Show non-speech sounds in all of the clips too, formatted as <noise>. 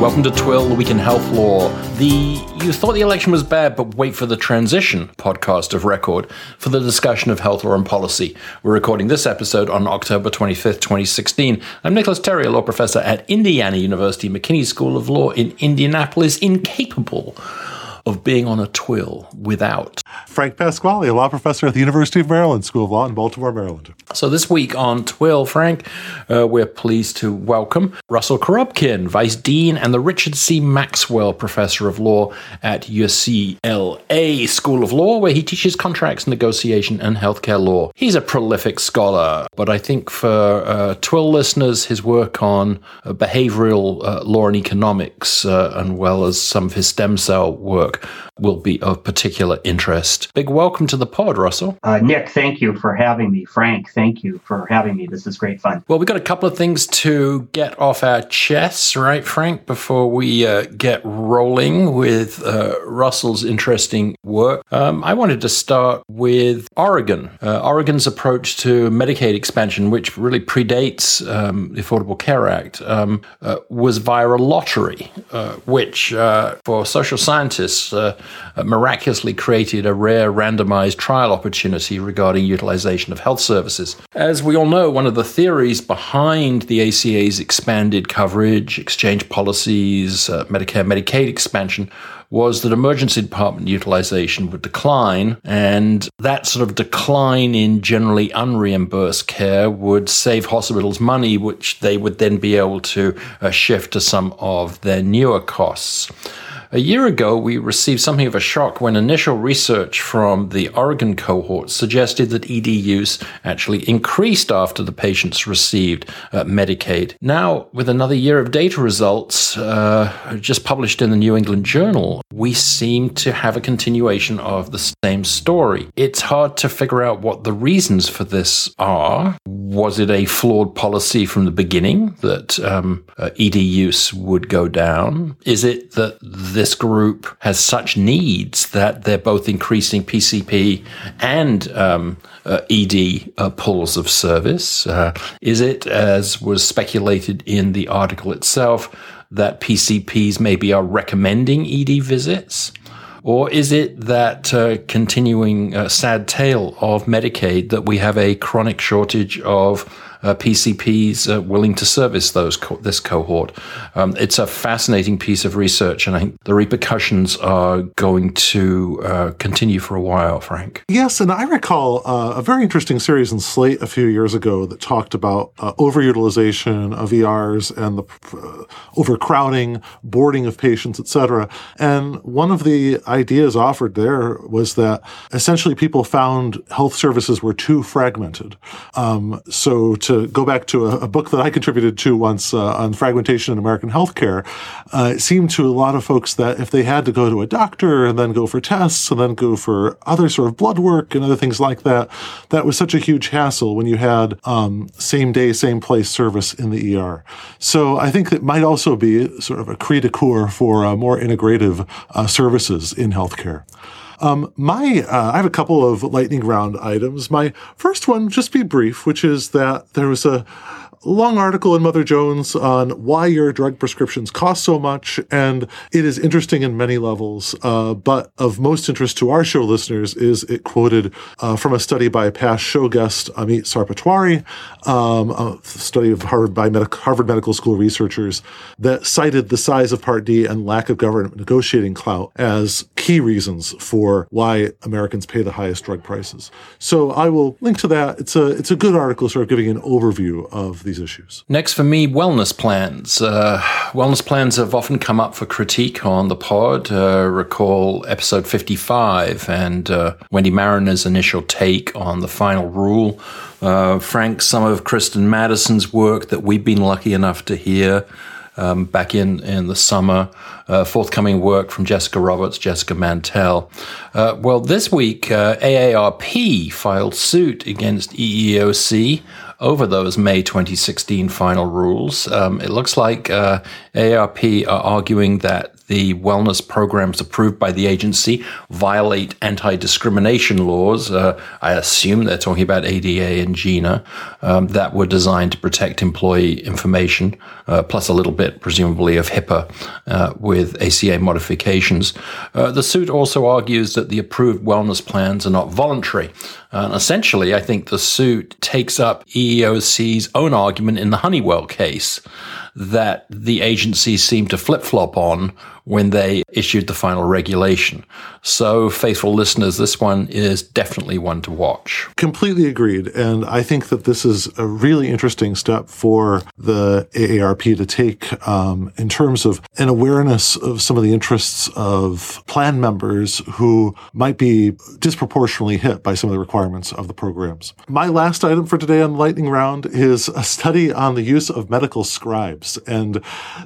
Welcome to Twill, the Week in Health Law, the You Thought the Election Was Bad, but Wait for the Transition podcast of record for the discussion of health law and policy. We're recording this episode on October 25th, 2016. I'm Nicholas Terry, a law professor at Indiana University McKinney School of Law in Indianapolis, incapable of being on a twill without. Frank Pasquale, a law professor at the University of Maryland School of Law in Baltimore, Maryland. So this week on Twill, Frank, uh, we're pleased to welcome Russell Korobkin, Vice Dean and the Richard C. Maxwell Professor of Law at UCLA School of Law, where he teaches contracts, negotiation, and healthcare law. He's a prolific scholar, but I think for uh, Twill listeners, his work on uh, behavioral uh, law and economics, uh, and well as some of his stem cell work, will be of particular interest. Big welcome to the pod, Russell. Uh, Nick, thank you for having me. Frank, thank you for having me. This is great fun. Well, we've got a couple of things to get off our chests, right, Frank, before we uh, get rolling with uh, Russell's interesting work. Um, I wanted to start with Oregon. Uh, Oregon's approach to Medicaid expansion, which really predates um, the Affordable Care Act, um, uh, was via a lottery, uh, which for social scientists miraculously created a rare randomized trial opportunity regarding utilization of health services. As we all know, one of the theories behind the ACA's expanded coverage, exchange policies, uh, Medicare, Medicaid expansion was that emergency department utilization would decline, and that sort of decline in generally unreimbursed care would save hospitals money, which they would then be able to uh, shift to some of their newer costs. A year ago, we received something of a shock when initial research from the Oregon cohort suggested that ED use actually increased after the patients received uh, Medicaid. Now, with another year of data results uh, just published in the New England Journal, we seem to have a continuation of the same story. It's hard to figure out what the reasons for this are. Was it a flawed policy from the beginning that um, uh, ED use would go down? Is it that this group has such needs that they're both increasing PCP and um, uh, ED uh, pulls of service? Uh, is it, as was speculated in the article itself, that PCPs maybe are recommending ED visits? Or is it that uh, continuing uh, sad tale of Medicaid that we have a chronic shortage of uh, PCPs uh, willing to service those co- this cohort. Um, it's a fascinating piece of research, and I think the repercussions are going to uh, continue for a while. Frank, yes, and I recall uh, a very interesting series in Slate a few years ago that talked about overutilization of ERs and the overcrowding, boarding of patients, etc. And one of the ideas offered there was that essentially people found health services were too fragmented. Um, so to to go back to a, a book that I contributed to once uh, on fragmentation in American healthcare, uh, it seemed to a lot of folks that if they had to go to a doctor and then go for tests and then go for other sort of blood work and other things like that, that was such a huge hassle when you had um, same day, same place service in the ER. So I think that might also be sort of a cri de coeur for uh, more integrative uh, services in healthcare. Um, my, uh, I have a couple of lightning round items. My first one, just be brief, which is that there was a long article in Mother Jones on why your drug prescriptions cost so much, and it is interesting in many levels. Uh, but of most interest to our show listeners is it quoted uh, from a study by a past show guest, Amit Sarpatwari, um, a study of Harvard by Medi- Harvard Medical School researchers that cited the size of Part D and lack of government negotiating clout as key reasons for why Americans pay the highest drug prices. So I will link to that. It's a it's a good article, sort of giving an overview of the these issues. Next for me, wellness plans. Uh, wellness plans have often come up for critique on the pod. Uh, recall episode 55 and uh, Wendy Mariner's initial take on the final rule. Uh, Frank, some of Kristin Madison's work that we've been lucky enough to hear um, back in, in the summer. Uh, forthcoming work from Jessica Roberts, Jessica Mantel. Uh, well, this week, uh, AARP filed suit against EEOC over those May 2016 final rules. Um, it looks like uh, AARP are arguing that the wellness programs approved by the agency violate anti discrimination laws. Uh, I assume they're talking about ADA and GINA um, that were designed to protect employee information, uh, plus a little bit, presumably, of HIPAA uh, with ACA modifications. Uh, the suit also argues that the approved wellness plans are not voluntary. And essentially, I think the suit takes up EEOC's own argument in the Honeywell case that the agency seemed to flip flop on when they issued the final regulation. So, faithful listeners, this one is definitely one to watch. Completely agreed. And I think that this is a really interesting step for the AARP to take um, in terms of an awareness of some of the interests of plan members who might be disproportionately hit by some of the requirements of the programs. My last item for today on the Lightning Round is a study on the use of medical scribes. And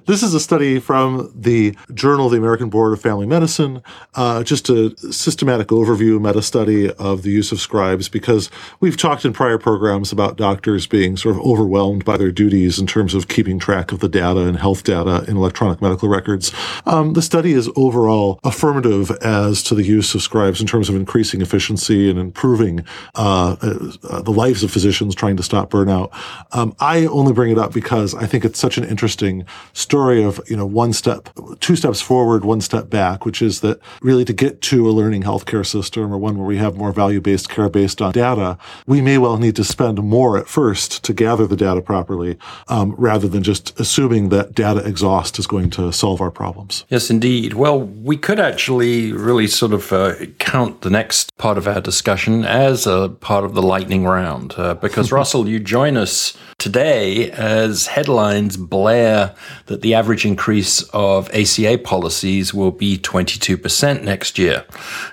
this is a study from the Journal of the American Board of Family Medicine, uh, just a systematic overview, meta study of the use of scribes, because we've talked in prior programs about doctors being sort of overwhelmed by their duties in terms of keeping track of the data and health data in electronic medical records. Um, the study is overall affirmative as to the use of scribes in terms of increasing efficiency and improving uh, uh, the lives of physicians trying to stop burnout. Um, I only bring it up because I think it's such an interesting story of you know one step, two steps steps forward, one step back, which is that really to get to a learning healthcare system or one where we have more value based care based on data, we may well need to spend more at first to gather the data properly um, rather than just assuming that data exhaust is going to solve our problems. Yes, indeed. Well, we could actually really sort of uh, count the next part of our discussion as a part of the lightning round uh, because, <laughs> Russell, you join us today as headlines blare that the average increase of ACA policies will be 22% next year.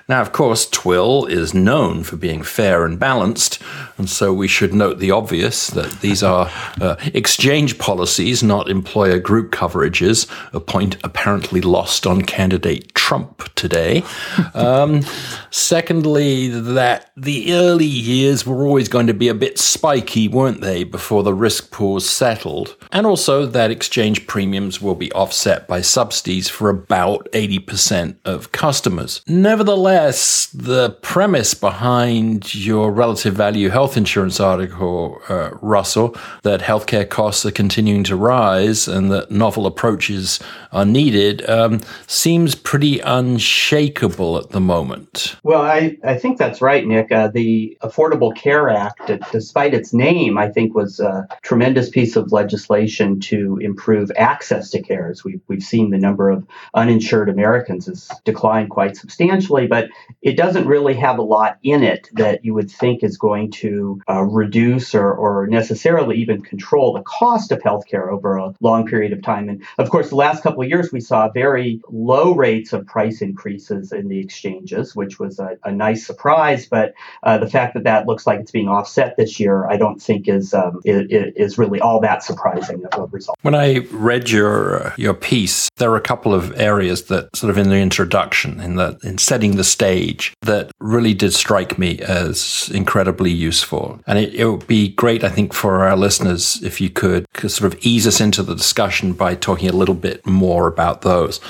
Now, of course, Twill is known for being fair and balanced, and so we should note the obvious that these are uh, exchange policies, not employer group coverages, a point apparently lost on candidate Trump today. <laughs> Um, secondly, that the early years were always going to be a bit spiky, weren't they, before the risk pools settled? And also that exchange premiums will be offset by subsidies for about 80% of customers. Nevertheless, the premise behind your relative value health insurance article, uh, Russell, that healthcare costs are continuing to rise and that novel approaches are needed, um, seems pretty unshakable at the moment. Well, I, I think that's right, Nick. Uh, the Affordable Care Act, despite its name, I think was a tremendous piece of legislation to improve access to care. As we've, we've seen the number of uninsured Americans has declined quite substantially, but it doesn't really have a lot in it that you would think is going to uh, reduce or, or necessarily even control the cost of healthcare over a long period of time. And of course, the last couple of years, we saw very low rates of price increases in the exchanges, which was a, a nice surprise. But uh, the fact that that looks like it's being offset this year, I don't think is um, is, is really all that surprising of a result. When I read your uh, your piece, there are a couple of areas that sort of in the introduction, in the in setting the stage, that really did strike me as incredibly useful. And it, it would be great, I think, for our listeners if you could sort of ease us into the discussion by talking a little bit more about those.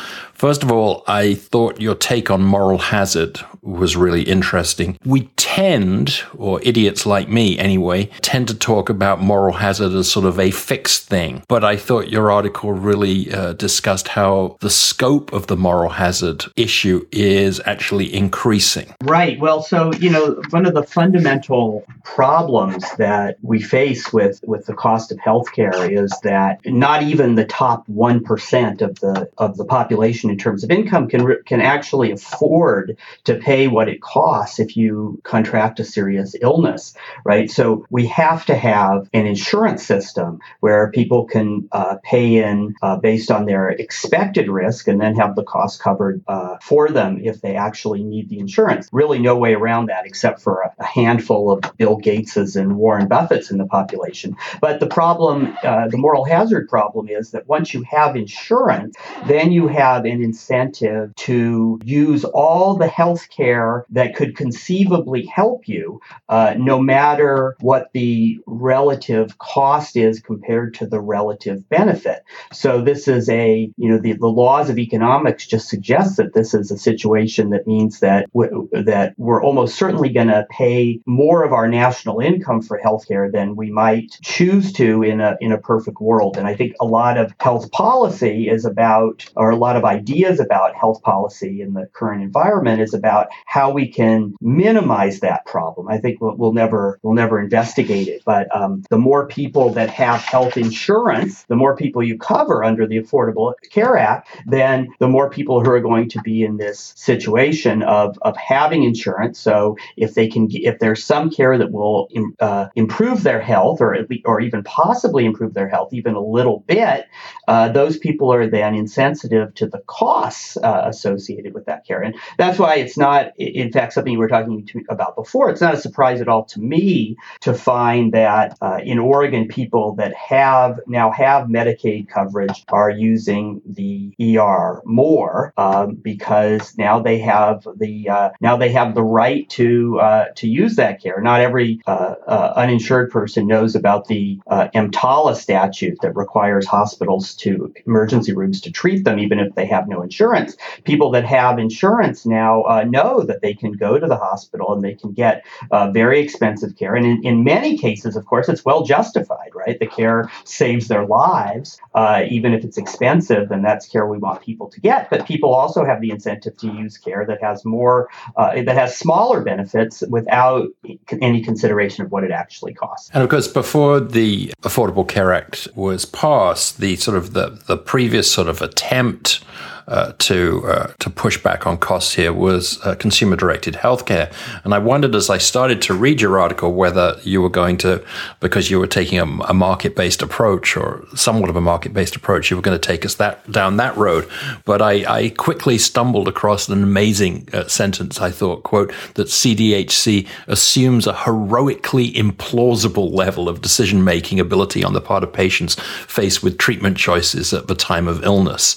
First of all, I thought your take on moral hazard was really interesting. We tend, or idiots like me anyway, tend to talk about moral hazard as sort of a fixed thing. But I thought your article really uh, discussed how the scope of the moral hazard issue is actually increasing. Right. Well, so, you know, one of the fundamental problems that we face with, with the cost of healthcare is that not even the top 1% of the, of the population in terms of income can can actually afford to pay what it costs if you contract a serious illness, right? So we have to have an insurance system where people can uh, pay in uh, based on their expected risk and then have the cost covered uh, for them if they actually need the insurance. Really, no way around that except for a, a handful of Bill Gateses and Warren Buffetts in the population. But the problem, uh, the moral hazard problem, is that once you have insurance, then you have an incentive to use all the health care that could conceivably help you, uh, no matter what the relative cost is compared to the relative benefit. So this is a, you know, the, the laws of economics just suggest that this is a situation that means that w- that we're almost certainly going to pay more of our national income for healthcare than we might choose to in a in a perfect world. And I think a lot of health policy is about, or a lot of ideas about health policy in the current environment is about how we can minimize that problem. I think we'll, we'll never we'll never investigate it, but um, the more people that have health insurance, the more people you cover under the Affordable Care Act, then the more people who are going to be in this situation of of having insurance. So if they can, if there's some care that will uh, improve their health, or at least, or even possibly improve their health even a little bit, uh, those people are then insensitive to the costs uh, associated with that care. And that's why it's not, in fact, something you were talking to, about before. It's not a surprise at all to me to find that uh, in Oregon, people that have now have Medicaid coverage are using the ER more um, because now they have the uh, now they have the right to uh, to use that care. Not every uh, uninsured person knows about the EMTALA statute that requires hospitals to emergency rooms to treat them, even if they have no insurance. People that have insurance now uh, know that they can go to the hospital and they can get uh, very expensive care. And in, in many cases, of course, it's well justified, right? The care saves their lives, uh, even if it's expensive, and that's care we want people to get. But people also have the incentive to use care that has more, uh, that has smaller benefits without any consideration of what it actually costs. And of course, before the Affordable Care Act was passed, the sort of the, the previous sort of attempt uh, to uh, to push back on costs here was uh, consumer directed healthcare, and I wondered as I started to read your article whether you were going to, because you were taking a, a market based approach or somewhat of a market based approach, you were going to take us that down that road. But I, I quickly stumbled across an amazing uh, sentence. I thought, quote, that CDHC assumes a heroically implausible level of decision making ability on the part of patients faced with treatment choices at the time of illness.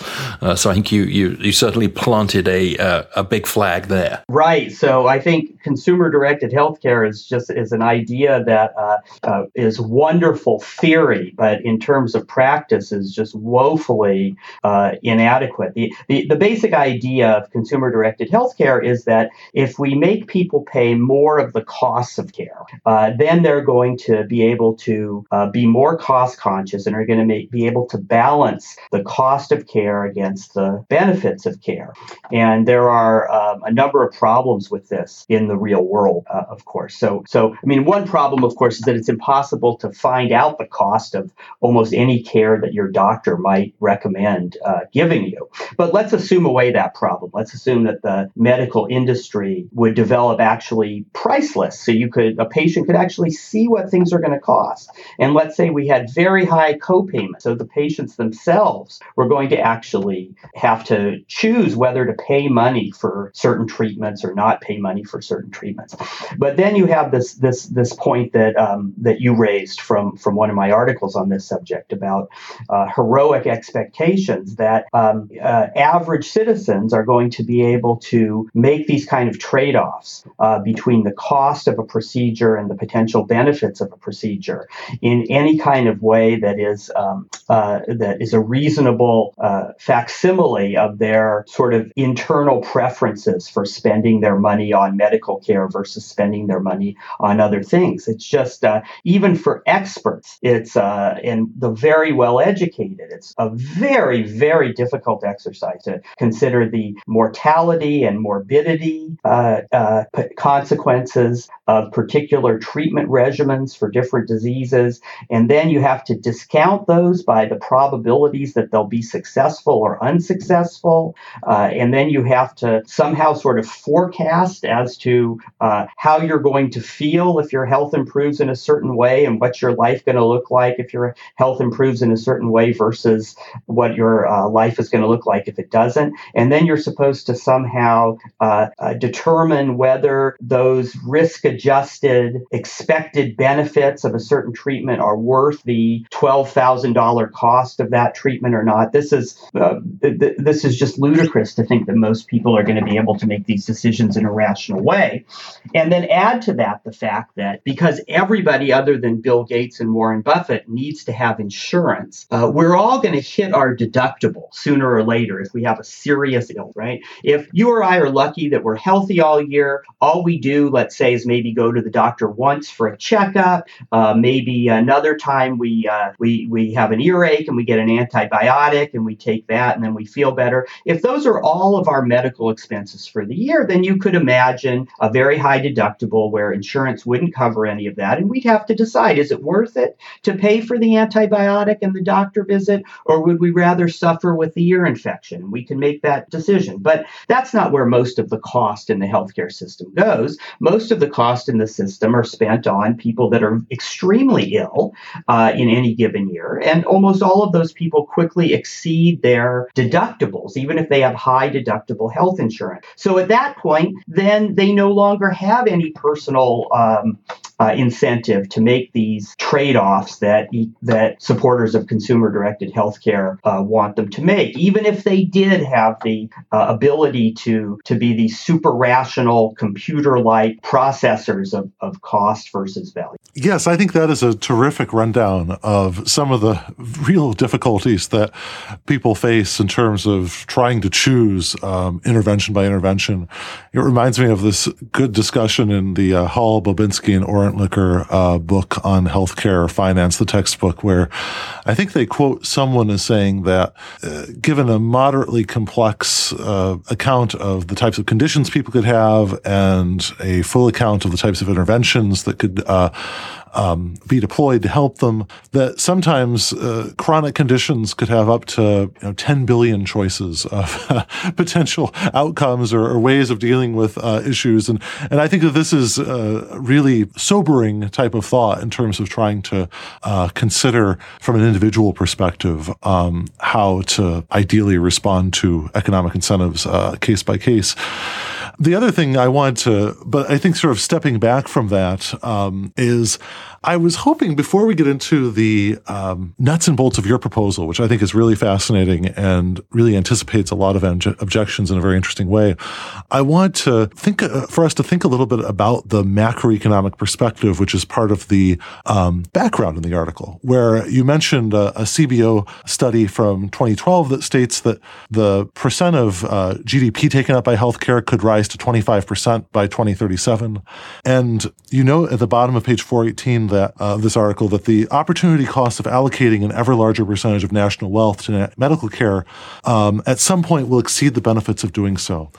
So I think you you you certainly planted a uh, a big flag there. Right. So I think consumer directed healthcare is just is an idea that uh, uh, is wonderful theory, but in terms of practice is just woefully uh, inadequate. The, the the basic idea of consumer directed healthcare is that if we make people pay more of the costs of care, uh, then they're going to be able to uh, be more cost conscious and are going to be able to balance the cost of care against the benefits of care. And there are um, a number of problems with this in the real world, uh, of course. So, so I mean, one problem, of course, is that it's impossible to find out the cost of almost any care that your doctor might recommend uh, giving you. But let's assume away that problem. Let's assume that the medical industry would develop actually price lists, so you could a patient could actually see what things are going to cost. And let's say we had very high copayments, so the patients themselves were going to actually have have to choose whether to pay money for certain treatments or not pay money for certain treatments. But then you have this this this point that um, that you raised from from one of my articles on this subject about uh, heroic expectations that um, uh, average citizens are going to be able to make these kind of trade offs uh, between the cost of a procedure and the potential benefits of a procedure in any kind of way that is um, uh, that is a reasonable uh, of their sort of internal preferences for spending their money on medical care versus spending their money on other things. It's just, uh, even for experts, it's, uh, and the very well educated, it's a very, very difficult exercise to consider the mortality and morbidity uh, uh consequences of particular treatment regimens for different diseases. And then you have to discount those by the probabilities that they'll be successful or unsuccessful successful. Uh, and then you have to somehow sort of forecast as to uh, how you're going to feel if your health improves in a certain way and what's your life going to look like if your health improves in a certain way versus what your uh, life is going to look like if it doesn't. And then you're supposed to somehow uh, uh, determine whether those risk adjusted expected benefits of a certain treatment are worth the $12,000 cost of that treatment or not. This is uh, this is just ludicrous to think that most people are going to be able to make these decisions in a rational way. And then add to that the fact that because everybody other than Bill Gates and Warren Buffett needs to have insurance, uh, we're all going to hit our deductible sooner or later if we have a serious ill, right? If you or I are lucky that we're healthy all year, all we do, let's say, is maybe go to the doctor once for a checkup. Uh, maybe another time we uh, we we have an earache and we get an antibiotic and we take that and then we feel better. If those are all of our medical expenses for the year, then you could imagine a very high deductible where insurance wouldn't cover any of that, and we'd have to decide: is it worth it to pay for the antibiotic and the doctor visit, or would we rather suffer with the ear infection? We can make that decision, but that's not where most of the cost in the healthcare system goes. Most of the cost in the system are spent on people that are extremely ill uh, in any given year. And almost all of those people quickly exceed their deductibles, even if they have high deductible health insurance. So at that point, then they no longer have any personal um, uh, incentive to make these trade-offs that that supporters of consumer-directed healthcare uh, want them to make, even if they did have the uh, ability to to be these super rational computer-like processors of, of cost versus value. Yes, I think that is a terrific rundown of some of the real difficulties that people face in terms of trying to choose um, intervention by intervention. It reminds me of this good discussion in the uh, Hall, Bobinski, and Uh, book on healthcare finance, the textbook, where I think they quote someone as saying that uh, given a moderately complex uh, account of the types of conditions people could have and a full account of the types of interventions that could uh, um, be deployed to help them. That sometimes uh, chronic conditions could have up to you know, 10 billion choices of uh, <laughs> potential outcomes or, or, ways of dealing with uh, issues. And and I think that this is a really sobering type of thought in terms of trying to uh, consider from an individual perspective um, how to ideally respond to economic incentives uh, case by case. The other thing I want to, but I think sort of stepping back from that um, is I was hoping before we get into the um, nuts and bolts of your proposal, which I think is really fascinating and really anticipates a lot of objections in a very interesting way, I want to think uh, for us to think a little bit about the macroeconomic perspective, which is part of the um, background in the article, where you mentioned a, a, CBO study from 2012 that states that the percent of uh, GDP taken up by healthcare could rise to 25% by 2037. And you know at the bottom of page 418 that uh, this article that the opportunity cost of allocating an ever larger percentage of national wealth to medical care um, at some point will exceed the benefits of doing so.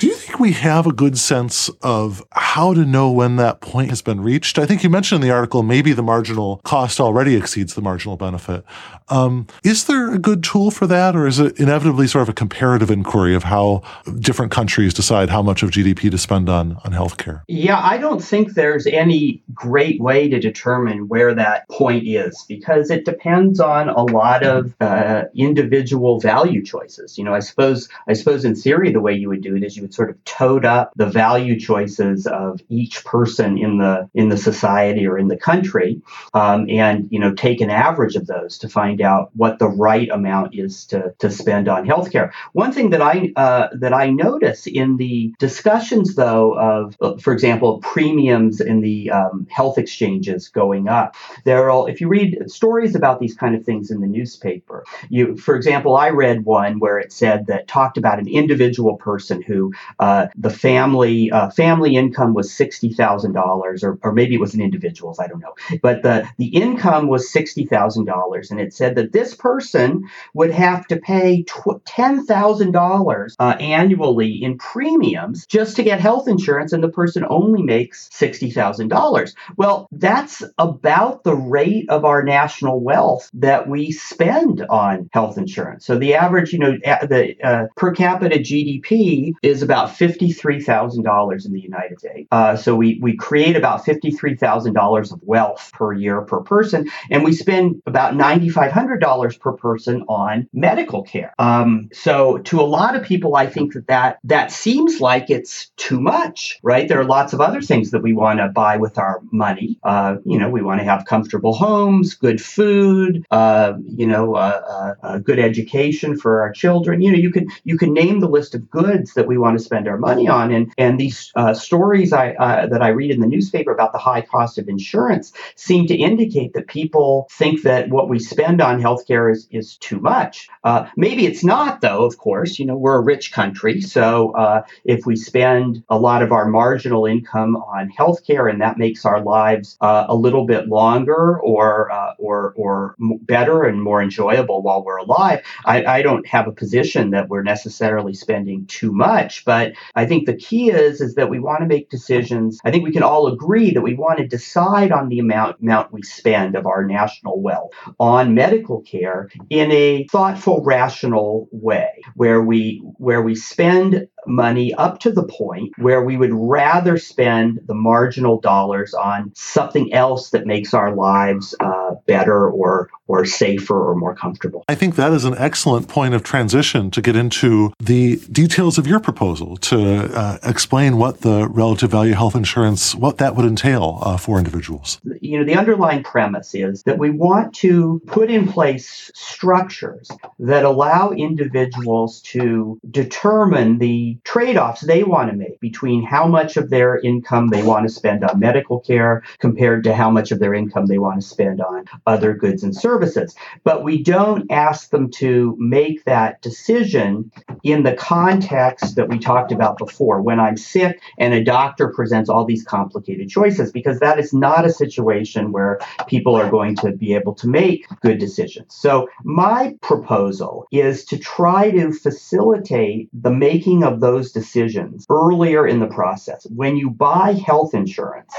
Do you think we have a good sense of how to know when that point has been reached? I think you mentioned in the article maybe the marginal cost already exceeds the marginal benefit. Um, is there a good tool for that, or is it inevitably sort of a comparative inquiry of how different countries decide how much of GDP to spend on on healthcare? Yeah, I don't think there's any great way to determine where that point is because it depends on a lot of uh, individual value choices. You know, I suppose I suppose in theory the way you would do it is you sort of toad up the value choices of each person in the in the society or in the country, um, and you know take an average of those to find out what the right amount is to, to spend on healthcare. One thing that I uh, that I notice in the discussions though of, for example, premiums in the um, health exchanges going up, there are if you read stories about these kind of things in the newspaper, you for example, I read one where it said that talked about an individual person who uh, the family uh, family income was sixty thousand dollars, or or maybe it was an individual's, I don't know. But the the income was sixty thousand dollars, and it said that this person would have to pay tw- ten thousand uh, dollars annually in premiums just to get health insurance, and the person only makes sixty thousand dollars. Well, that's about the rate of our national wealth that we spend on health insurance. So the average, you know, the uh, per capita GDP is about $53,000 in the United States. Uh, so we, we create about $53,000 of wealth per year per person, and we spend about $9,500 per person on medical care. Um, so to a lot of people, I think that, that that seems like it's too much, right? There are lots of other things that we want to buy with our money. Uh, you know, we want to have comfortable homes, good food, uh, you know, uh, uh, good education for our children. You know, you can you can name the list of goods that we want to spend our money on, and and these uh, stories I uh, that I read in the newspaper about the high cost of insurance seem to indicate that people think that what we spend on healthcare is is too much. Uh, maybe it's not, though. Of course, you know, we're a rich country, so if we spend a lot of our marginal income on healthcare, and that makes our lives a little bit longer or or or better and more enjoyable while we're alive. I, I don't have a position that we're necessarily spending too much, but I think the key is is that we want to make decisions. I think we can all agree that we want to decide on the amount amount we spend of our national wealth on medical care in a thoughtful, rational way, where we where we spend money up to the point where we would rather spend the marginal dollars on something else that makes our lives uh, better or or safer or more comfortable. I think that is an excellent point of transition to get into the details of your proposal to uh, explain what the relative value health insurance what that would entail uh, for individuals. You know, the underlying premise is that we want to put in place structures that allow individuals to determine the trade offs they want to make between how much of their income they want to spend on medical care compared to how much of their income they want to spend on other goods and services. But we don't ask them to make that decision in the context that we talked about before when I'm sick and a doctor presents all these complicated choices, because that is not a situation where people are going to be able to make good decisions. So, my proposal is to try to facilitate the making of those decisions earlier in the process. When you buy health insurance,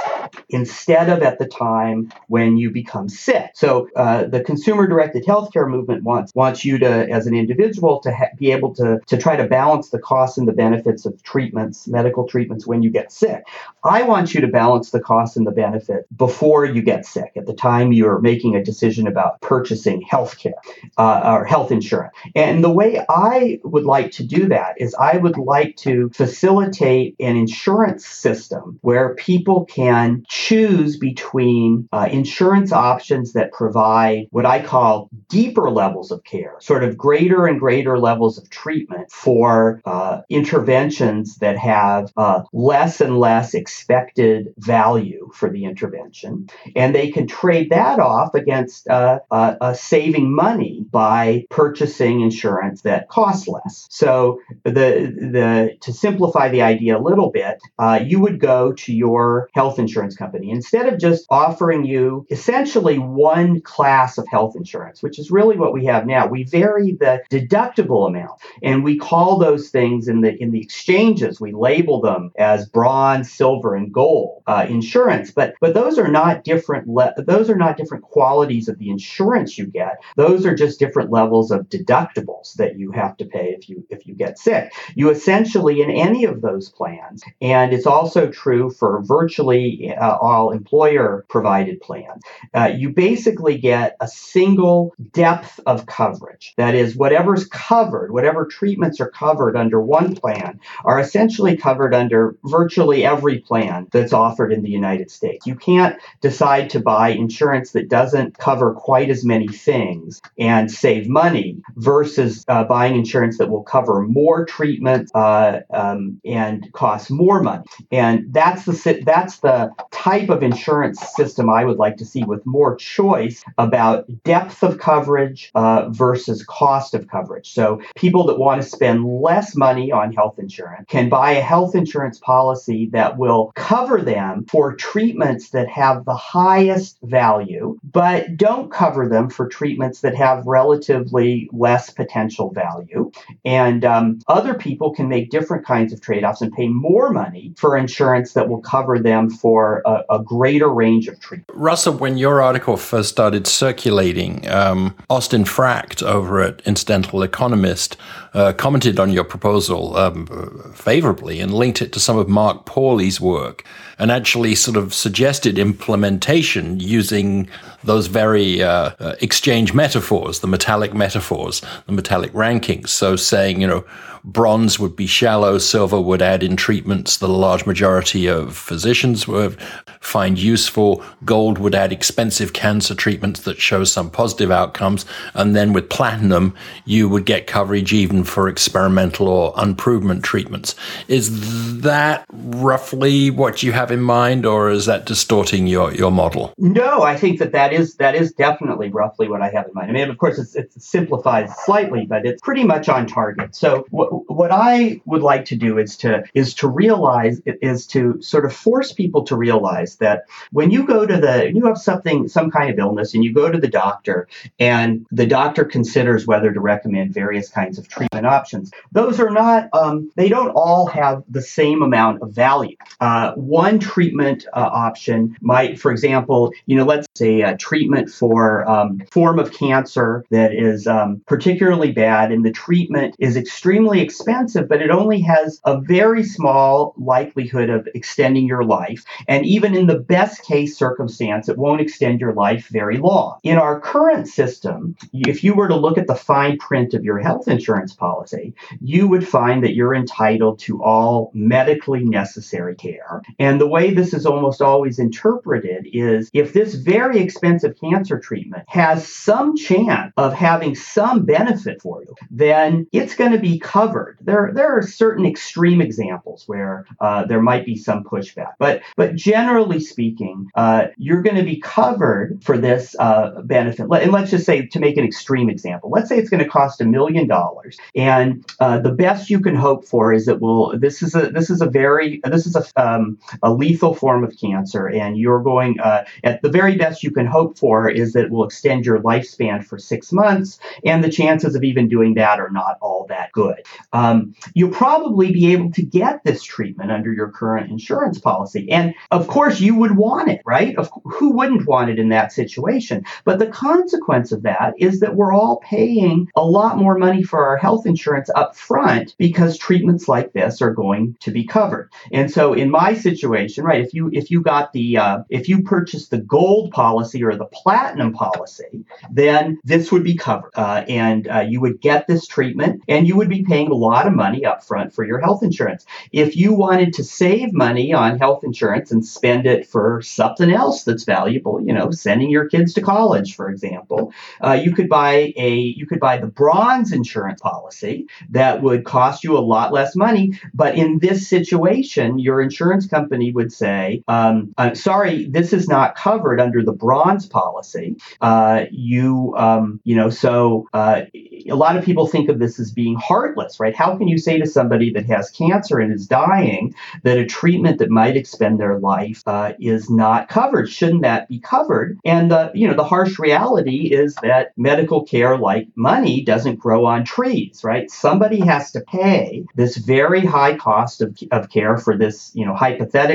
instead of at the time when you become sick. So uh, the consumer directed healthcare movement wants wants you to, as an individual, to ha- be able to to try to balance the costs and the benefits of treatments, medical treatments when you get sick. I want you to balance the costs and the benefit before you get sick, at the time you're making a decision about purchasing healthcare uh, or health insurance. And the way I would like to do that is I would like to facilitate an insurance system where people can choose between uh, insurance options that provide what I call deeper levels of care, sort of greater and greater levels of treatment for uh, interventions that have uh, less and less expected value for the intervention. And they can trade that off against uh, uh, saving money by purchasing insurance that costs less. So the the to simplify the idea a little bit, uh, you would go to your health insurance company instead of just offering you essentially one class of health insurance, which is really what we have now. We vary the deductible amount, and we call those things in the in the exchanges. We label them as bronze, silver, and gold uh, insurance, but but those are not different. Le- those are not different qualities of the insurance you get. Those are just different levels of deductibles that you have to pay if you if you get sick. You essentially in any of those plans, and it's also true for virtually uh, all employer provided plans. Uh, you basically get a single depth of coverage. That is, whatever's covered, whatever treatments are covered under one plan, are essentially covered under virtually every plan that's offered in the United States. You can't decide to buy insurance that doesn't cover quite as many things and save money versus uh, buying insurance that will cover more treatment uh, um, and cost more money. And that's the that's the type of insurance system I would like to see with more choice about depth of coverage uh, versus cost of coverage. So people that want to spend less money on health insurance can buy a health insurance policy that will cover them for treatments that have the highest value, but don't cover them for treatments that have relatively less potential value. And um, other people can make different kinds of trade offs and pay more money for insurance that will cover them for a, a greater range of treatments. Russell, when your article first started circulating, um, Austin Frakt over at Incidental Economist uh, commented on your proposal um, favorably and linked it to some of Mark Pauly's work and actually sort of suggested implementation using those very uh, uh, exchange metaphors, the metallic metaphors, the metallic rankings. So saying, you know, bronze would be shallow, silver would add in treatments that a large majority of physicians would find useful, gold would add expensive cancer treatments that show some positive outcomes, and then with platinum, you would get coverage even for experimental or unproven treatments. Is that roughly what you have in mind, or is that distorting your, your model? No, I think that that is that is definitely roughly what I have in mind. I mean, of course, it's, it's simplified slightly, but it's pretty much on target. So what what I would like to do is to is to realize is to sort of force people to realize that when you go to the you have something some kind of illness and you go to the doctor and the doctor considers whether to recommend various kinds of treatment options, those are not um, they don't all have the same amount of value. Uh, one treatment uh, option might, for example, you know, let's say a treatment for um, form of cancer that is um, particularly bad, and the treatment is extremely expensive, but it only has a very small likelihood of extending your life. And even in the best case circumstance, it won't extend your life very long. In our current system, if you were to look at the fine print of your health insurance policy, you would find that you're entitled to all medically necessary care. And the way this is almost always interpreted is if this very expensive cancer treatment has some chance of having some benefit for you, then it's going to be covered. There, there are certain extreme examples where uh, there might be some pushback, but but generally speaking, uh, you're going to be covered for this uh, benefit. And let's just say, to make an extreme example, let's say it's going to cost a million dollars, and uh, the best you can hope for is it will. This is a this is a very this is a um, a lethal form of cancer, and you're going uh, at the very best you can hope hope for is that it will extend your lifespan for six months, and the chances of even doing that are not all that good. Um, you'll probably be able to get this treatment under your current insurance policy. And of course, you would want it, right? Of, who wouldn't want it in that situation? But the consequence of that is that we're all paying a lot more money for our health insurance up front because treatments like this are going to be covered. And so in my situation, right, if you if you got the uh, if you purchased the gold policy or or the platinum policy, then this would be covered. Uh, and uh, you would get this treatment and you would be paying a lot of money up front for your health insurance. If you wanted to save money on health insurance and spend it for something else that's valuable, you know, sending your kids to college, for example, uh, you could buy a you could buy the bronze insurance policy that would cost you a lot less money. But in this situation, your insurance company would say, um, "Sorry, this is not covered under the bronze policy, uh, you um, you know so uh, a lot of people think of this as being heartless, right? How can you say to somebody that has cancer and is dying that a treatment that might expend their life uh, is not covered? Shouldn't that be covered? And the you know the harsh reality is that medical care, like money, doesn't grow on trees, right? Somebody has to pay this very high cost of, of care for this you know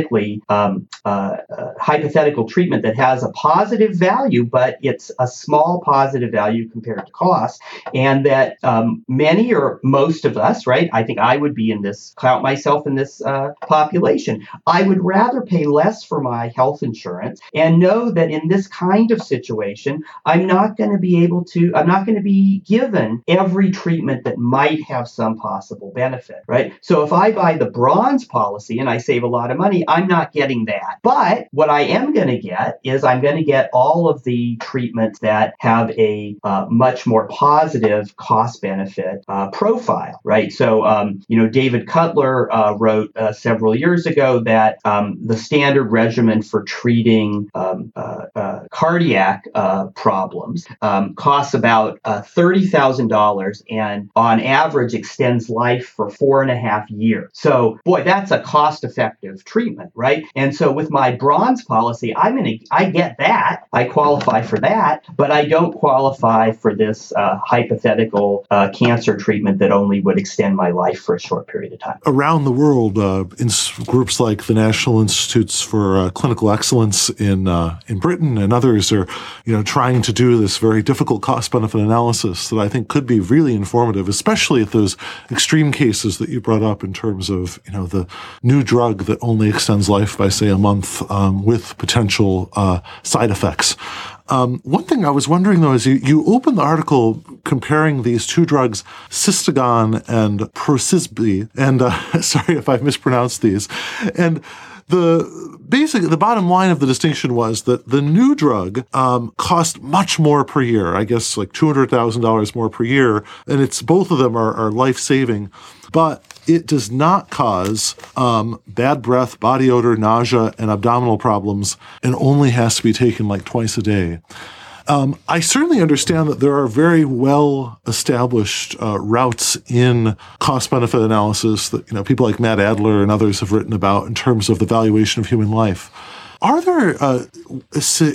hypothetically um, uh, uh, hypothetical treatment that has a positive value, but it's a small positive value compared to cost. And that um, many or most of us, right? I think I would be in this, count myself in this uh, population. I would rather pay less for my health insurance and know that in this kind of situation, I'm not going to be able to, I'm not going to be given every treatment that might have some possible benefit, right? So if I buy the bronze policy and I save a lot of money, I'm not getting that. But what I am going to get is I'm going to get all of the treatments that have a uh, much more positive cost benefit uh, profile, right? So, um, you know, David Cutler uh, wrote uh, several years ago that um, the standard regimen for treating um, uh, uh, cardiac problems um, costs about $30,000 and on average extends life for four and a half years. So, boy, that's a cost effective treatment, right? And so with my bronze policy, I'm to, I get that. I qualify for that, but I don't qualify for this uh, hypothetical uh, cancer treatment that only would extend my life for a short period of time. Around the world, uh, in groups like the National Institutes for uh, Clinical Excellence in uh, in Britain and others are, you know, trying to do this very difficult cost benefit analysis that I think could be really informative, especially at those extreme cases that you brought up in terms of, you know, the new drug that only extends life by say a month um, with potential uh, side effects. Um, one thing I was wondering though is you, you open the article comparing these two drugs, Cystagon and Procysbi, and uh, <laughs> sorry if I mispronounced these, and the basically the bottom line of the distinction was that the new drug um, cost much more per year. I guess like two hundred thousand dollars more per year, and it's both of them are, are life saving, but it does not cause um, bad breath, body odor, nausea, and abdominal problems, and only has to be taken like twice a day. Um, I certainly understand that there are very well established uh, routes in cost benefit analysis that you know people like Matt Adler and others have written about in terms of the valuation of human life. Are there uh,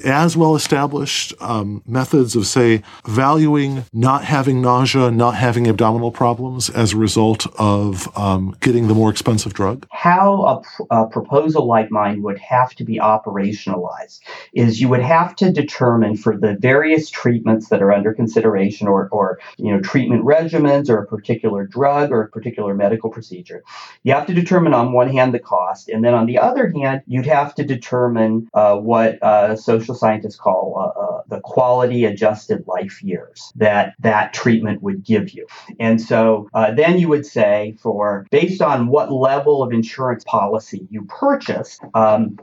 as well established um, methods of, say, valuing not having nausea, not having abdominal problems as a result of um, getting the more expensive drug? How a, pr- a proposal like mine would have to be operationalized is you would have to determine for the various treatments that are under consideration or, or you know treatment regimens or a particular drug or a particular medical procedure. You have to determine on one hand the cost, and then on the other hand, you'd have to determine determine uh, what uh, social scientists call uh, uh, the quality adjusted life years that that treatment would give you. And so uh, then you would say, for based on what level of insurance policy you purchase, um,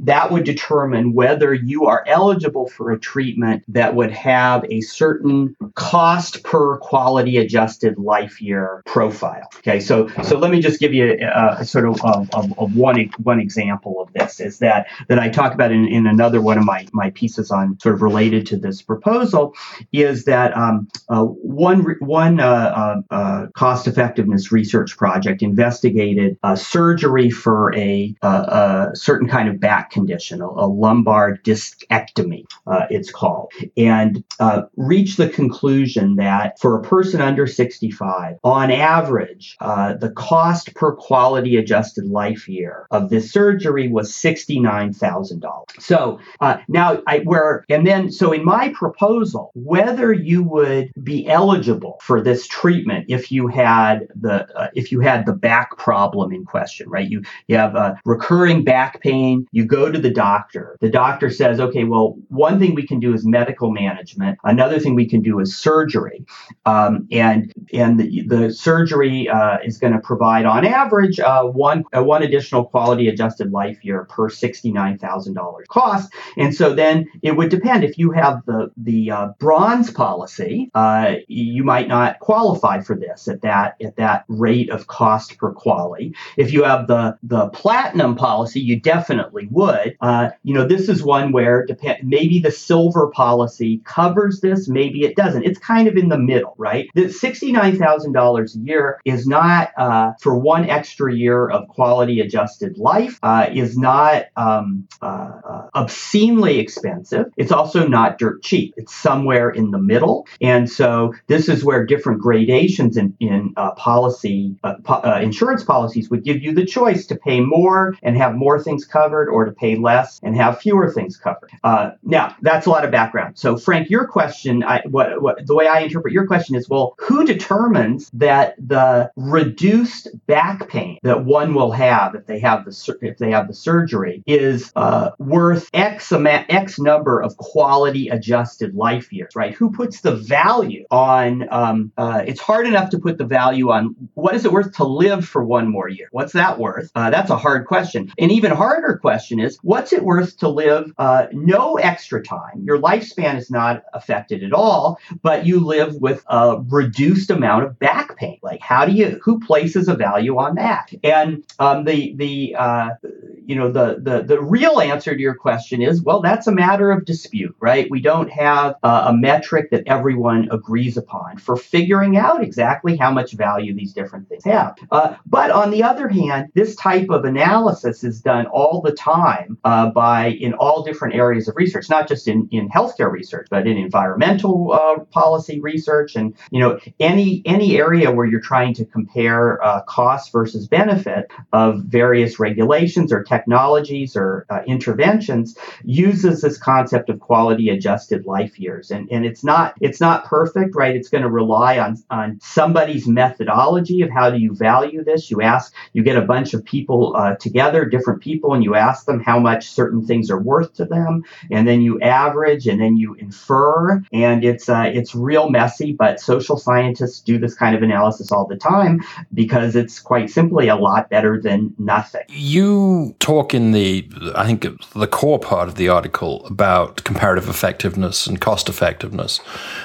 that would determine whether you are eligible for a treatment that would have a certain cost per quality adjusted life year profile. Okay, so so let me just give you a, a sort of, of, of, one one example of this is that that I talk about in, in another one of my, my pieces on sort of related to this proposal is that um, uh, one, one uh, uh, uh cost effectiveness research project investigated a surgery for a, a, certain kind of back condition, a, a lumbar discectomy, uh, it's called, and uh, reached the conclusion that for a person under 65, on average, the cost per quality adjusted life year of this surgery was 69 $9,000. So uh, now I where and then so in my proposal, whether you would be eligible for this treatment if you had the uh, if you had the back problem in question, right? You you have a recurring back pain. You go to the doctor. The doctor says, okay, well, one thing we can do is medical management. Another thing we can do is surgery, um, and and the, the surgery uh, is going to provide on average uh, one uh, one additional quality adjusted life year per 69 $69,000 cost. And so then it would depend. If you have the, the uh, bronze policy, uh, you might not qualify for this at that, at that rate of cost per quality. If you have the, the platinum policy, you definitely would. Uh, you know, this is one where depend, maybe the silver policy covers this, maybe it doesn't. It's kind of in the middle, right? The $69,000 a year is not uh, for one extra year of quality adjusted life, uh, is not um, um, uh, uh, obscenely expensive. It's also not dirt cheap. It's somewhere in the middle. And so this is where different gradations in, in uh, policy, uh, po- uh, insurance policies would give you the choice to pay more and have more things covered or to pay less and have fewer things covered. Now, that's a lot of background. So, Frank, your question, I, what, what, the way I interpret your question is, well, who determines that the reduced back pain that one will have if they have the if they have the surgery is is uh, worth X amount, X number of quality adjusted life years, right? Who puts the value on? Um, uh, it's hard enough to put the value on what is it worth to live for one more year? What's that worth? Uh, that's a hard question. An even harder question is what's it worth to live uh, no extra time? Your lifespan is not affected at all, but you live with a reduced amount of back pain. Like, how do you? Who places a value on that? And um, the the uh, you know, the, the, the real answer to your question is, well, that's a matter of dispute, right? We don't have uh, a metric that everyone agrees upon for figuring out exactly how much value these different things have. Uh, but on the other hand, this type of analysis is done all the time uh, by in all different areas of research, not just in, in healthcare research, but in environmental uh, policy research and you know any any area where you're trying to compare uh, cost versus benefit of various regulations or technologies or uh, interventions uses this concept of quality adjusted life years. And and it's not it's not perfect right? It's going to rely on on somebody's methodology of how do you value this. You ask you get a bunch of people uh, together different people and you ask them how much certain things are worth to them. And then you average and then you infer. And it's uh, it's real messy but social scientists do this kind of analysis all the time because it's quite simply a lot better than nothing. You talk in the i think the core part of the article about comparative effectiveness and cost effectiveness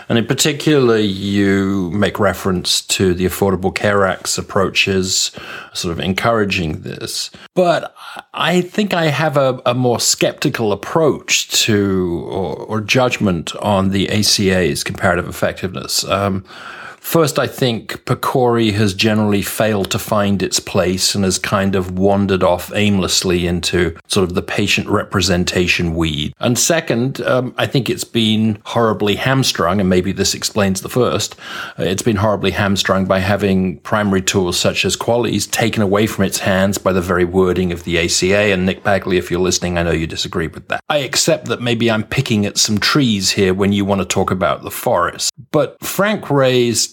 and in particular you make reference to the affordable care act's approaches sort of encouraging this but i think i have a, a more skeptical approach to or, or judgment on the ACA's comparative effectiveness. Um, First, I think PCORI has generally failed to find its place and has kind of wandered off aimlessly into sort of the patient representation weed. And second, um, I think it's been horribly hamstrung, and maybe this explains the first. Uh, it's been horribly hamstrung by having primary tools such as QALYS taken away from its hands by the very wording of the ACA. And Nick Bagley, if you're listening, I know you disagree with that. I accept that maybe I'm picking at some trees here when you want to talk about the forest. But Frank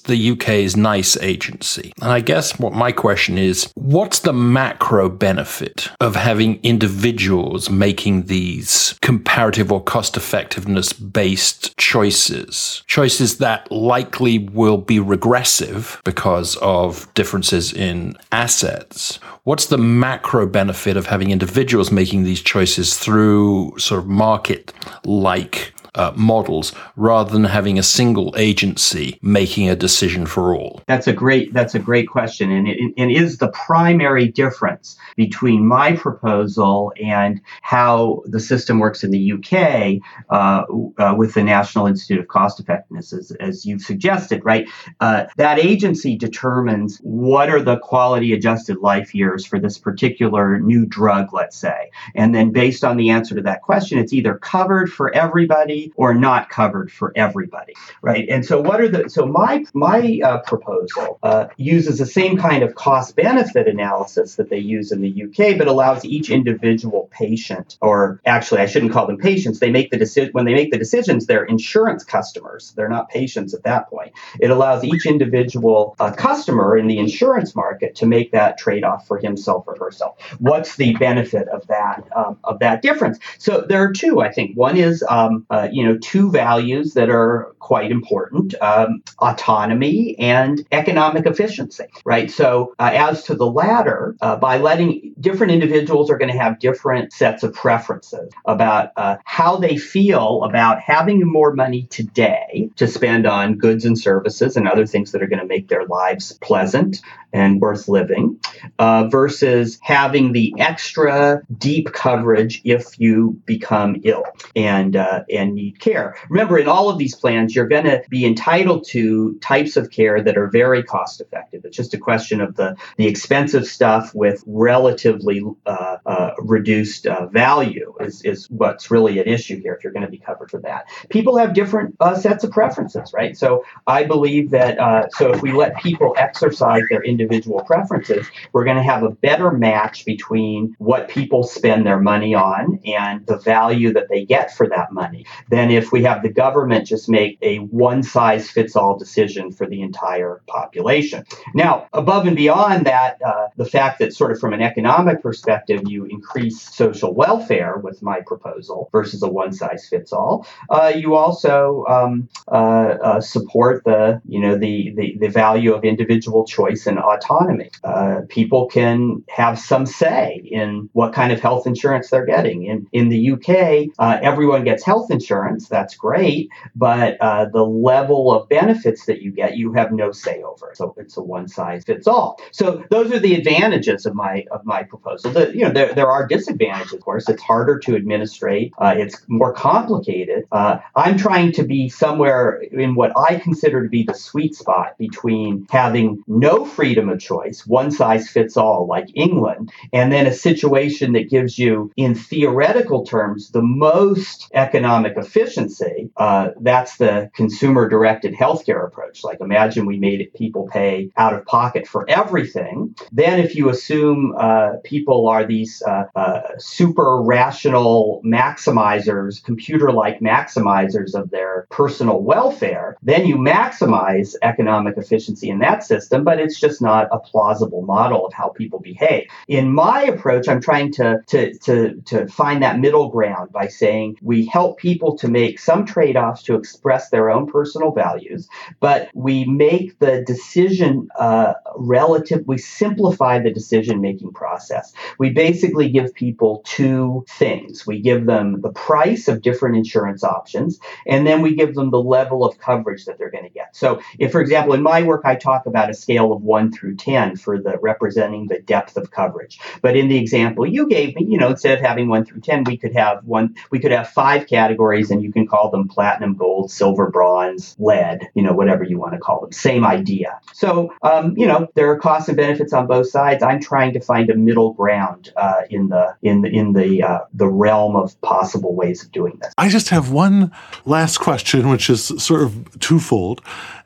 the UK's NICE agency. And I guess what my question is what's the macro benefit of having individuals making these comparative or cost effectiveness based choices? Choices that likely will be regressive because of differences in assets. What's the macro benefit of having individuals making these choices through sort of market like uh, models rather than having a single agency making a decision for all? That's a great that's a great question, and it, it is the primary difference between my proposal and how the system works in the UK uh, uh, with the National Institute of Cost Effectiveness, as, as you've suggested. Right, uh, that agency determines what are the quality adjusted life years for this particular new drug, let's say, and then based on the answer to that question, it's either covered for everybody or not covered for everybody, right? And so what are the so my my uh, proposal uh, uses the same kind of cost benefit analysis that they use in the UK, but allows each individual patient, or actually I shouldn't call them patients. They make the decision when they make the decisions. They're insurance customers. They're not patients at that point. It allows each individual uh, customer in the insurance market to make that trade off for himself or herself. What's the benefit of that um, of that difference? So there are two. I think one is um, uh, you know, two values that are quite important um, autonomy and economic efficiency, right? So, uh, as to the latter, uh, by letting different individuals are going to have different sets of preferences about uh, how they feel about having more money today to spend on goods and services and other things that are going to make their lives pleasant and worth living uh, versus having the extra deep coverage if you become ill and uh, and need care. Remember, in all of these plans, you're going to be entitled to types of care that are very cost effective. It's just a question of the the expensive stuff with relatively uh, uh reduced uh, value is is what's really at issue here. If you're going to be covered for that, people have different uh, sets of preferences, right? So I believe that so if we let people exercise their individual preferences, we're going to have a better match between what people spend their money on and the value that they get for that money than if we have the government just make a one size fits all decision for the entire population. Now, above and beyond that, uh, the fact that, sort of from an economic perspective, you increase social welfare with my proposal versus a one size fits all, uh, you also um, uh, uh, support the, you know, the, the, the value of individual choice and autonomy. Uh, people can have some say in what kind of health insurance they're getting. In, in the UK, uh, everyone gets health insurance insurance, that's great, but uh, the level of benefits that you get, you have no say over. So it's a one size fits all. So those are the advantages of my of my proposal. The, you know, there, there are disadvantages, of course. It's harder to administrate. Uh, it's more complicated. Uh, I'm trying to be somewhere in what I consider to be the sweet spot between having no freedom of choice, one size fits all, like England, and then a situation that gives you, in theoretical terms, the most economic efficiency. Uh, that's the consumer directed healthcare approach. Like, imagine we made it people pay out of pocket for everything. Then, if you assume uh, people are these uh, uh super rational maximizers, computer like maximizers of their personal welfare, then you maximize economic efficiency in that system, but it's just not a plausible model of how people behave. In my approach, I'm trying to, to, to, to find that middle ground by saying we help people to make some trade offs to express their own personal values, but we make the decision uh, relative, we simplify the decision making process. We basically give people two things. We give them the price of different insurance options, and then we give them the level of coverage that they're going to get. So, if, for example, in my work, I talk about a scale of one through 10 for the representing the depth of coverage. But in the example you gave me, you know, instead of having one through 10, we could have one, we could have five categories and you can call them platinum, gold, silver, bronze, lead, you know, whatever you want to call them. Same idea. So, um, you know, there are costs and benefits on both sides. I'm trying to find a middle ground uh, in the in the in the uh, the realm of possible ways of doing this. I just have one last question, which is sort of twofold.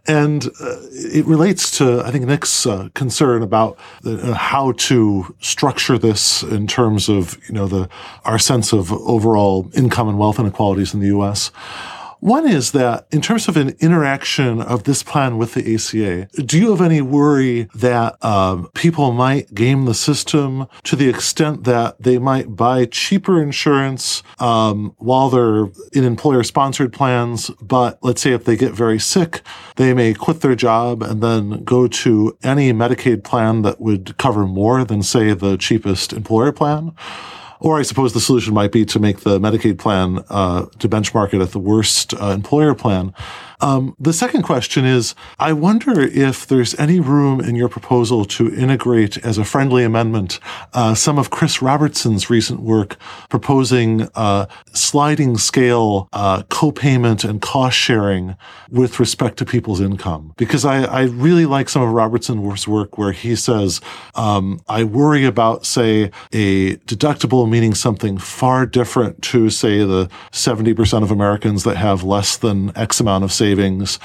And uh, it relates to, I think, Nick's uh, concern about the, uh, how to structure this in terms of, you know, the our sense of overall income and wealth inequalities in the U.S. One is that in terms of an interaction of this plan with the ACA, do you have any worry that um, people might game the system to the extent that they might buy cheaper insurance um, while they're in employer sponsored plans, but let's say if they get very sick, they may quit their job and then go to any Medicaid plan that would cover more than, say, the cheapest employer plan? Or I suppose the solution might be to make the Medicaid plan uh, to benchmark it at the worst uh, employer plan. Um, the second question is I wonder if there's any room in your proposal to integrate as a friendly amendment uh, some of Chris Robertson's recent work proposing uh, sliding scale uh, co-payment and cost sharing with respect to people's income. Because I, I really like some of Robertson's work where he says, um, I worry about, say, a deductible meaning something far different to, say, the 70% of Americans that have less than X amount of savings savings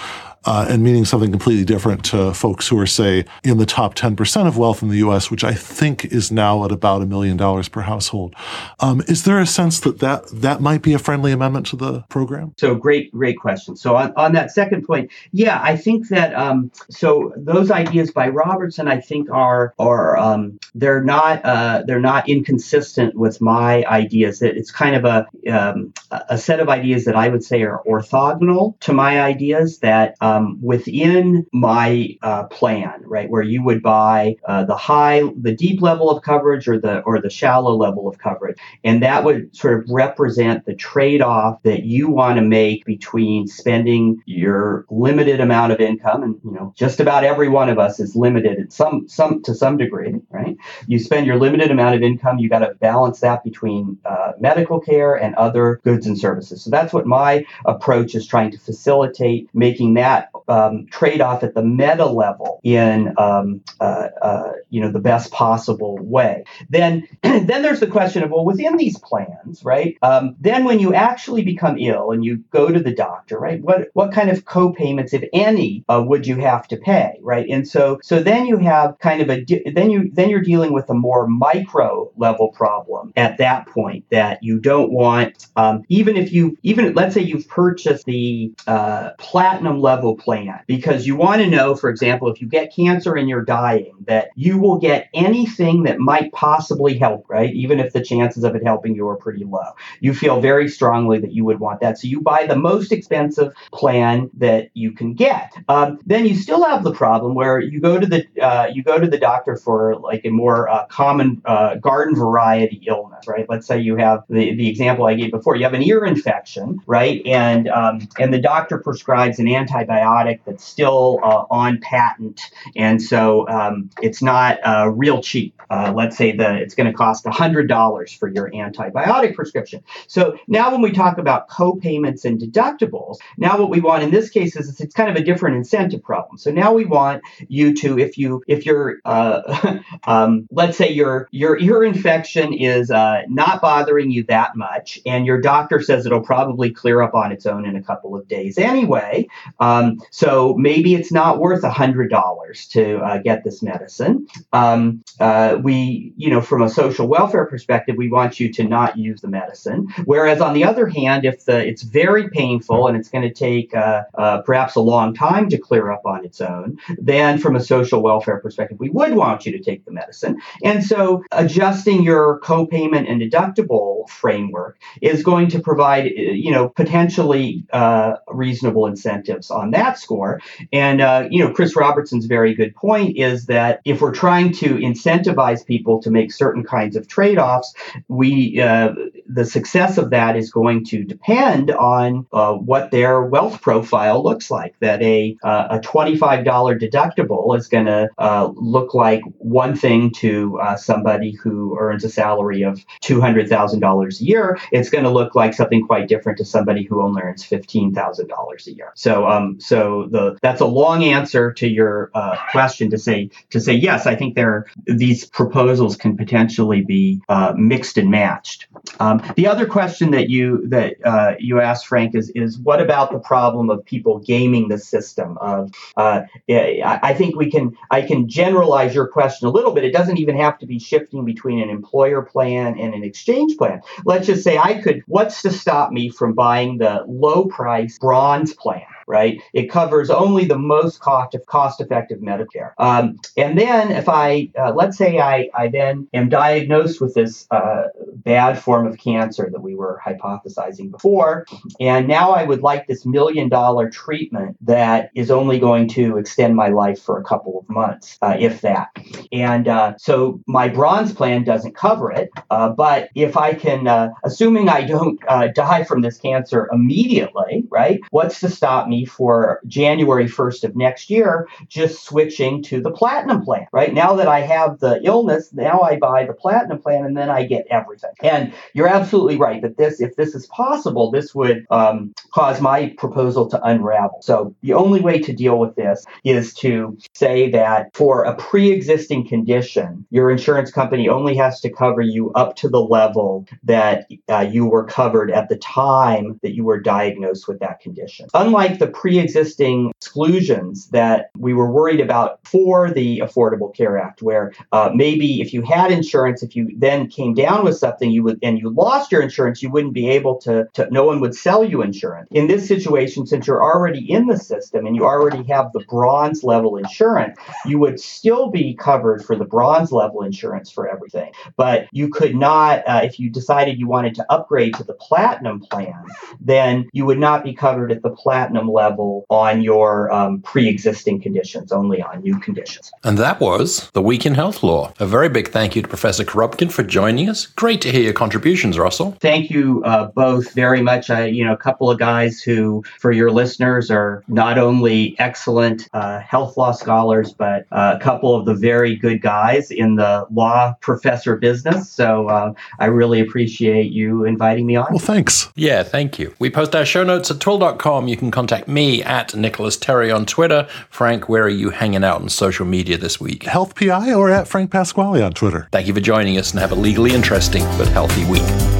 uh, and meaning something completely different to folks who are, say, in the top 10% of wealth in the US, which I think is now at about a million dollars per household. Um, is there a sense that, that that might be a friendly amendment to the program? So, great, great question. So, on, on that second point, yeah, I think that um, so those ideas by Robertson, I think, are, are um, they're not uh, they're not inconsistent with my ideas. That it's kind of a um, a set of ideas that I would say are orthogonal to my ideas that um, within my uh, plan, right, where you would buy uh, the high, the deep level of coverage or the or the shallow level of coverage, and that would sort of represent the trade-off that you want to make between spending your limited amount of income, and you know, just about every one of us is limited at some some to some degree, right? You spend your limited amount of income, you got to balance that between uh, medical care and other goods and services. So that's what my approach is trying to facilitate, making that that um, trade off at the meta level in um, uh, uh, you know the best possible way. Then <clears throat> then there's the question of well within these plans, right? Um, then when you actually become ill and you go to the doctor, right? What what kind of co-payments, if any, uh, would you have to pay, right? And so so then you have kind of a then you then you're dealing with a more micro level problem at that point that you don't want um, even if you even let's say you've purchased the uh, platinum level plan because you want to know, for example, if you get cancer and you're dying, that you will get anything that might possibly help, right? Even if the chances of it helping you are pretty low. You feel very strongly that you would want that. So you buy the most expensive plan that you can get. Um, then you still have the problem where you go to the uh, you go to the doctor for like a more uh, common uh, garden variety illness, right? Let's say you have the, the example I gave before. You have an ear infection, right? And um, and the doctor prescribes an antibiotic that's still uh, on patent, and so um, it's not uh, real cheap. Uh, let's say that it's going to cost hundred dollars for your antibiotic prescription. So now when we talk about co-payments and deductibles, now what we want in this case is it's kind of a different incentive problem. So now we want you to, if you if you're uh, <laughs> um, let's say your your ear infection is uh, not bothering you that much, and your doctor says it'll probably clear up on its own in a couple of days anyway. Um, so maybe it's not worth a hundred dollars to uh, get this medicine. Um, uh, we, you know, from a social welfare perspective, we want you to not use the medicine. Whereas on the other hand, if the it's very painful and it's going to take uh, uh, perhaps a long time to clear up on its own, then from a social welfare perspective, we would want you to take the medicine. And so adjusting your co-payment and deductible framework is going to provide, you know, potentially uh, reasonable incentives on that score. And, uh, you know, Chris Robertson's very good point is that if we're trying to incentivize people to make certain kinds of trade-offs, we uh, the success of that is going to depend on uh, what their wealth profile looks like. That a uh, a twenty five dollar deductible is going to uh, look like one thing to uh, somebody who earns a salary of two hundred thousand dollars a year. It's going to look like something quite different to somebody who only earns fifteen thousand dollars a year. So um so the that's a long answer to your uh, question to say to say yes. I think there these proposals can potentially be uh, mixed and matched. Um, the other question that you that uh, you asked, Frank, is is what about the problem of people gaming the system? Of uh, I think we can I can generalize your question a little bit. It doesn't even have to be shifting between an employer plan and an exchange plan. Let's just say I could. What's to stop me from buying the low price bronze plan? Right? It covers only the most cost cost effective Medicare. Um, and then if I uh, let's say I I then am diagnosed with this uh, bad form of cancer that we were hypothesizing before, and now I would like this million dollar treatment that is only going to extend my life for a couple of months, uh, if that. And uh, so my bronze plan doesn't cover it, uh, but if I can, uh, assuming I don't die from this cancer immediately, right? What's to stop me for January 1st of next year, just switching to the platinum plan, right? Now that I have the illness, now I buy the platinum plan and then I get everything. And you're absolutely right that this, if this is possible, this would um, cause my proposal to unravel. So the only way to deal with this is to say that for a pre existing condition, your insurance company only has to cover you up to the level that uh, you were covered at the time that you were diagnosed with that condition. Unlike the pre existing exclusions that we were worried about for the Affordable Care Act, where uh, maybe if you had insurance, if you then came down with something, you would and you lost your insurance, you wouldn't be able to, to no one would sell you insurance. In this situation, since you're already in the system and you already have the bronze level insurance, you would still be covered for the bronze level insurance for everything. But you could not, uh, if you decided you wanted to upgrade to the platinum plan, then you would not be covered at the platinum level on your um, pre-existing conditions, only on new conditions. And that was the Week in Health Law. A very big thank you to Professor Korobkin for joining us. Great to hear your contributions, Russell. Thank you uh, both very much. I, you know, a couple of guys who, for your listeners, are not only excellent uh, health law scholars, but uh, a couple of the very good guys in the law professor business. So uh, I really appreciate you inviting me on. Well, thanks. Yeah, thank you. We post our show notes at twihl.com. You can contact me at Nicholas Terry on Twitter. Frank, where are you hanging out on social media this week? Health PI or at Frank Pasquale on Twitter. Thank you for joining us and have a legally interesting but healthy week.